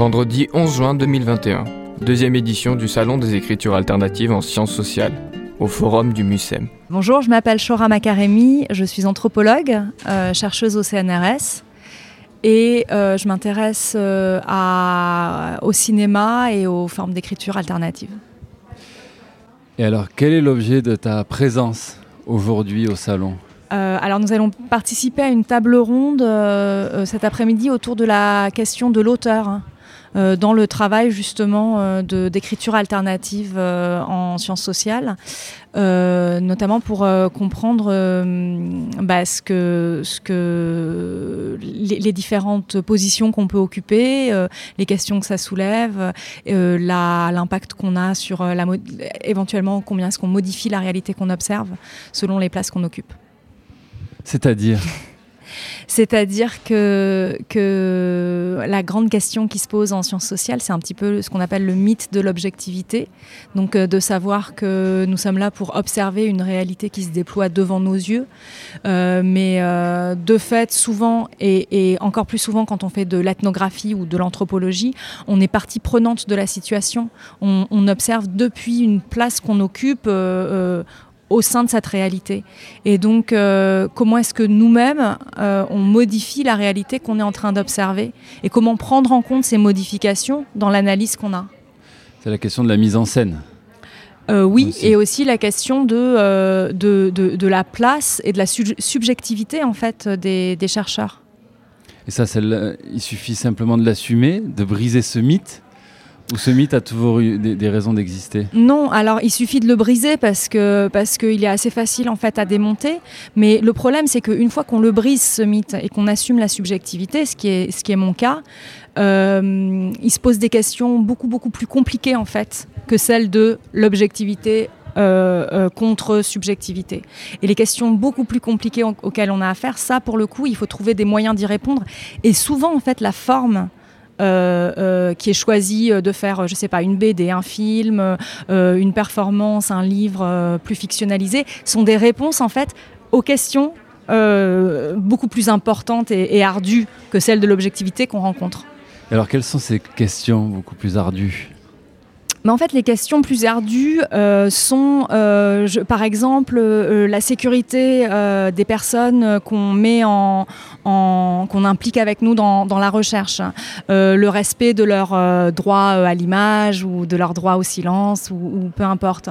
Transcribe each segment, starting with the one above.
Vendredi 11 juin 2021, deuxième édition du Salon des écritures alternatives en sciences sociales, au Forum du MUSEM. Bonjour, je m'appelle Shora Makaremi, je suis anthropologue, euh, chercheuse au CNRS et euh, je m'intéresse euh, au cinéma et aux formes d'écriture alternatives. Et alors, quel est l'objet de ta présence aujourd'hui au salon? Alors nous allons participer à une table ronde cet après-midi autour de la question de l'auteur. Euh, dans le travail justement euh, d'écriture alternative euh, en sciences sociales, notamment pour comprendre bah, ce que, ce que les, différentes positions qu'on peut occuper, les questions que ça soulève, l'impact qu'on a sur la, éventuellement combien est-ce qu'on modifie la réalité qu'on observe selon les places qu'on occupe. C'est-à-dire? C'est-à-dire que, que la grande question qui se pose en sciences sociales, c'est un petit peu ce qu'on appelle le mythe de l'objectivité. Donc euh, de savoir que nous sommes là pour observer une réalité qui se déploie devant nos yeux. Euh, mais euh, de fait, souvent, et, encore plus souvent quand on fait de l'ethnographie ou de l'anthropologie, on est partie prenante de la situation. On, on observe depuis une place qu'on occupe au sein de cette réalité. Et donc, euh, comment est-ce que nous-mêmes, euh, on modifie la réalité qu'on est en train d'observer et comment prendre en compte ces modifications dans l'analyse qu'on a? C'est la question de la mise en scène. Euh, oui, et aussi la question de, de, de, la place et de la subjectivité en fait des, des chercheurs. Et ça, il suffit simplement de l'assumer, de briser ce mythe ou ce mythe a toujours eu des, raisons d'exister Non, alors il suffit de le briser parce que parce qu'il est assez facile en fait à démonter. Mais le problème, c'est qu'une fois qu'on le brise ce mythe et qu'on assume la subjectivité, ce qui est ce qui est mon cas, euh, il se pose des questions beaucoup beaucoup plus compliquées en fait que celles de l'objectivité euh, euh, contre subjectivité. Et les questions beaucoup plus compliquées auxquelles on a affaire, ça, pour le coup, il faut trouver des moyens d'y répondre. Et souvent, en fait, la forme qui est choisi euh, de faire, je sais pas, une BD, un film, une performance, un livre plus fictionnalisé, sont des réponses en fait aux questions beaucoup plus importantes et, ardues que celles de l'objectivité qu'on rencontre. Alors quelles sont ces questions beaucoup plus ardues? Mais en fait, les questions plus ardues sont, par exemple, la sécurité des personnes qu'on met en, qu'on implique avec nous dans, la recherche. Euh, le respect de leurs euh, droits euh, à l'image ou de leurs droits au silence ou, peu importe.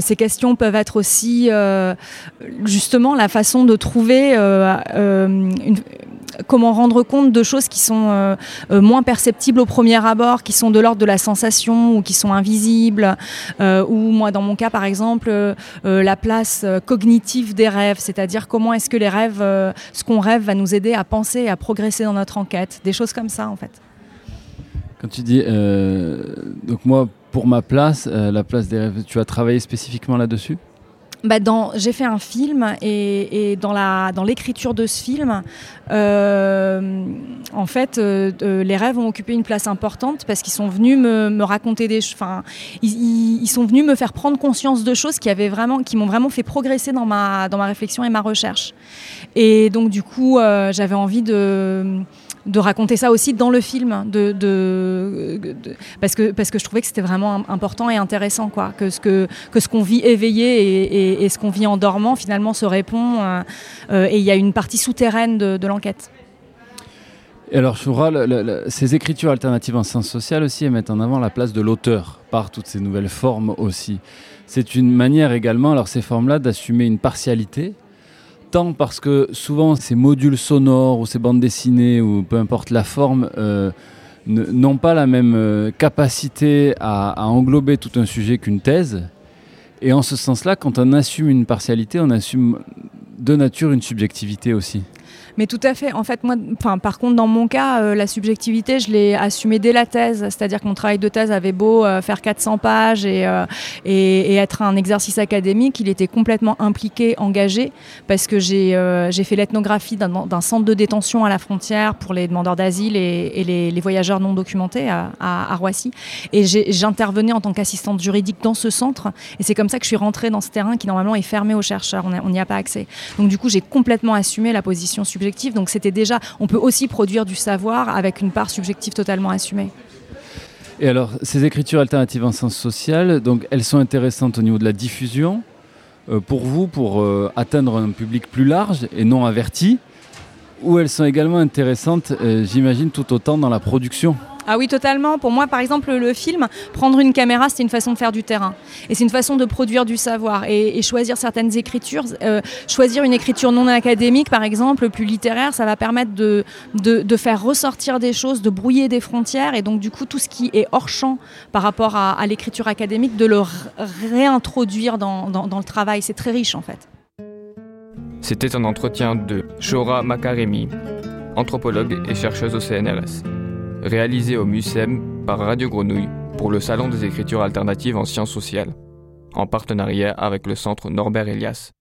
ces questions peuvent être aussi justement la façon de trouver une, comment rendre compte de choses qui sont euh, euh, moins perceptibles au premier abord, qui sont de l'ordre de la sensation ou qui sont invisibles, euh, ou moi dans mon cas par exemple, la place cognitive des rêves, c'est-à-dire comment est-ce que les rêves, ce qu'on rêve va nous aider à penser et à progresser dans notre enquête, des choses comme ça en fait. Quand tu dis, donc moi pour ma place, la place des rêves, tu as travaillé spécifiquement là-dessus? Bah j'ai fait un film et, dans, l'écriture de ce film, euh, en fait, euh, euh, les rêves ont occupé une place importante parce qu'ils sont venus me, raconter des. Enfin, ils, sont venus me faire prendre conscience de choses qui, avaient vraiment, qui m'ont vraiment fait progresser dans ma, dans ma réflexion et ma recherche. Et donc, du coup, j'avais envie de de raconter ça aussi dans le film, de, parce, que, parce que je trouvais que c'était vraiment important et intéressant, que ce qu'on que ce qu'on vit éveillé et, ce qu'on vit en dormant finalement se répond, euh, euh, et il y a une partie souterraine de, l'enquête. Et alors, Choura, ces écritures alternatives en sciences sociales aussi, elles mettent en avant la place de l'auteur par toutes ces nouvelles formes aussi. C'est une manière également, alors ces formes-là, d'assumer une partialité, tant parce que souvent ces modules sonores ou ces bandes dessinées ou peu importe la forme euh, n'ont pas la même euh, capacité à, englober tout un sujet qu'une thèse. Et en ce sens-là, quand on assume une partialité, on assume de nature une subjectivité aussi. Mais tout à fait. En fait, moi, par contre, dans mon cas, euh, la subjectivité, je l'ai assumée dès la thèse. C'est-à-dire que mon travail de thèse avait beau euh, faire 400 pages euh, et, et, être un exercice académique, il était complètement impliqué, engagé, parce que j'ai fait l'ethnographie d'un centre de détention à la frontière pour les demandeurs d'asile et, les, voyageurs non documentés à, à, Roissy. Et j'intervenais en tant qu'assistante juridique dans ce centre. Et c'est comme ça que je suis rentrée dans ce terrain qui normalement est fermé aux chercheurs. On n'y a pas accès. Donc du coup, j'ai complètement assumé la position subjective donc c'était déjà, on peut aussi produire du savoir avec une part subjective totalement assumée. Et alors, ces écritures alternatives en sens social, donc elles sont intéressantes au niveau de la diffusion, euh, pour vous, pour euh, atteindre un public plus large et non averti, ou elles sont également intéressantes, euh, j'imagine, tout autant dans la production ah oui, totalement. Pour moi, par exemple, le film, prendre une caméra, c'est une façon de faire du terrain. Et c'est une façon de produire du savoir. Et, choisir certaines écritures, euh, choisir une écriture non académique, par exemple, plus littéraire, ça va permettre de, faire ressortir des choses, de brouiller des frontières. Et donc, du coup, tout ce qui est hors champ par rapport à, l'écriture académique, de le réintroduire dans le travail. C'est très riche, en fait. C'était un entretien de Shora Makaremi, anthropologue et chercheuse au CNRS réalisé au MUSEM par Radio Grenouille pour le Salon des écritures alternatives en sciences sociales, en partenariat avec le Centre Norbert Elias.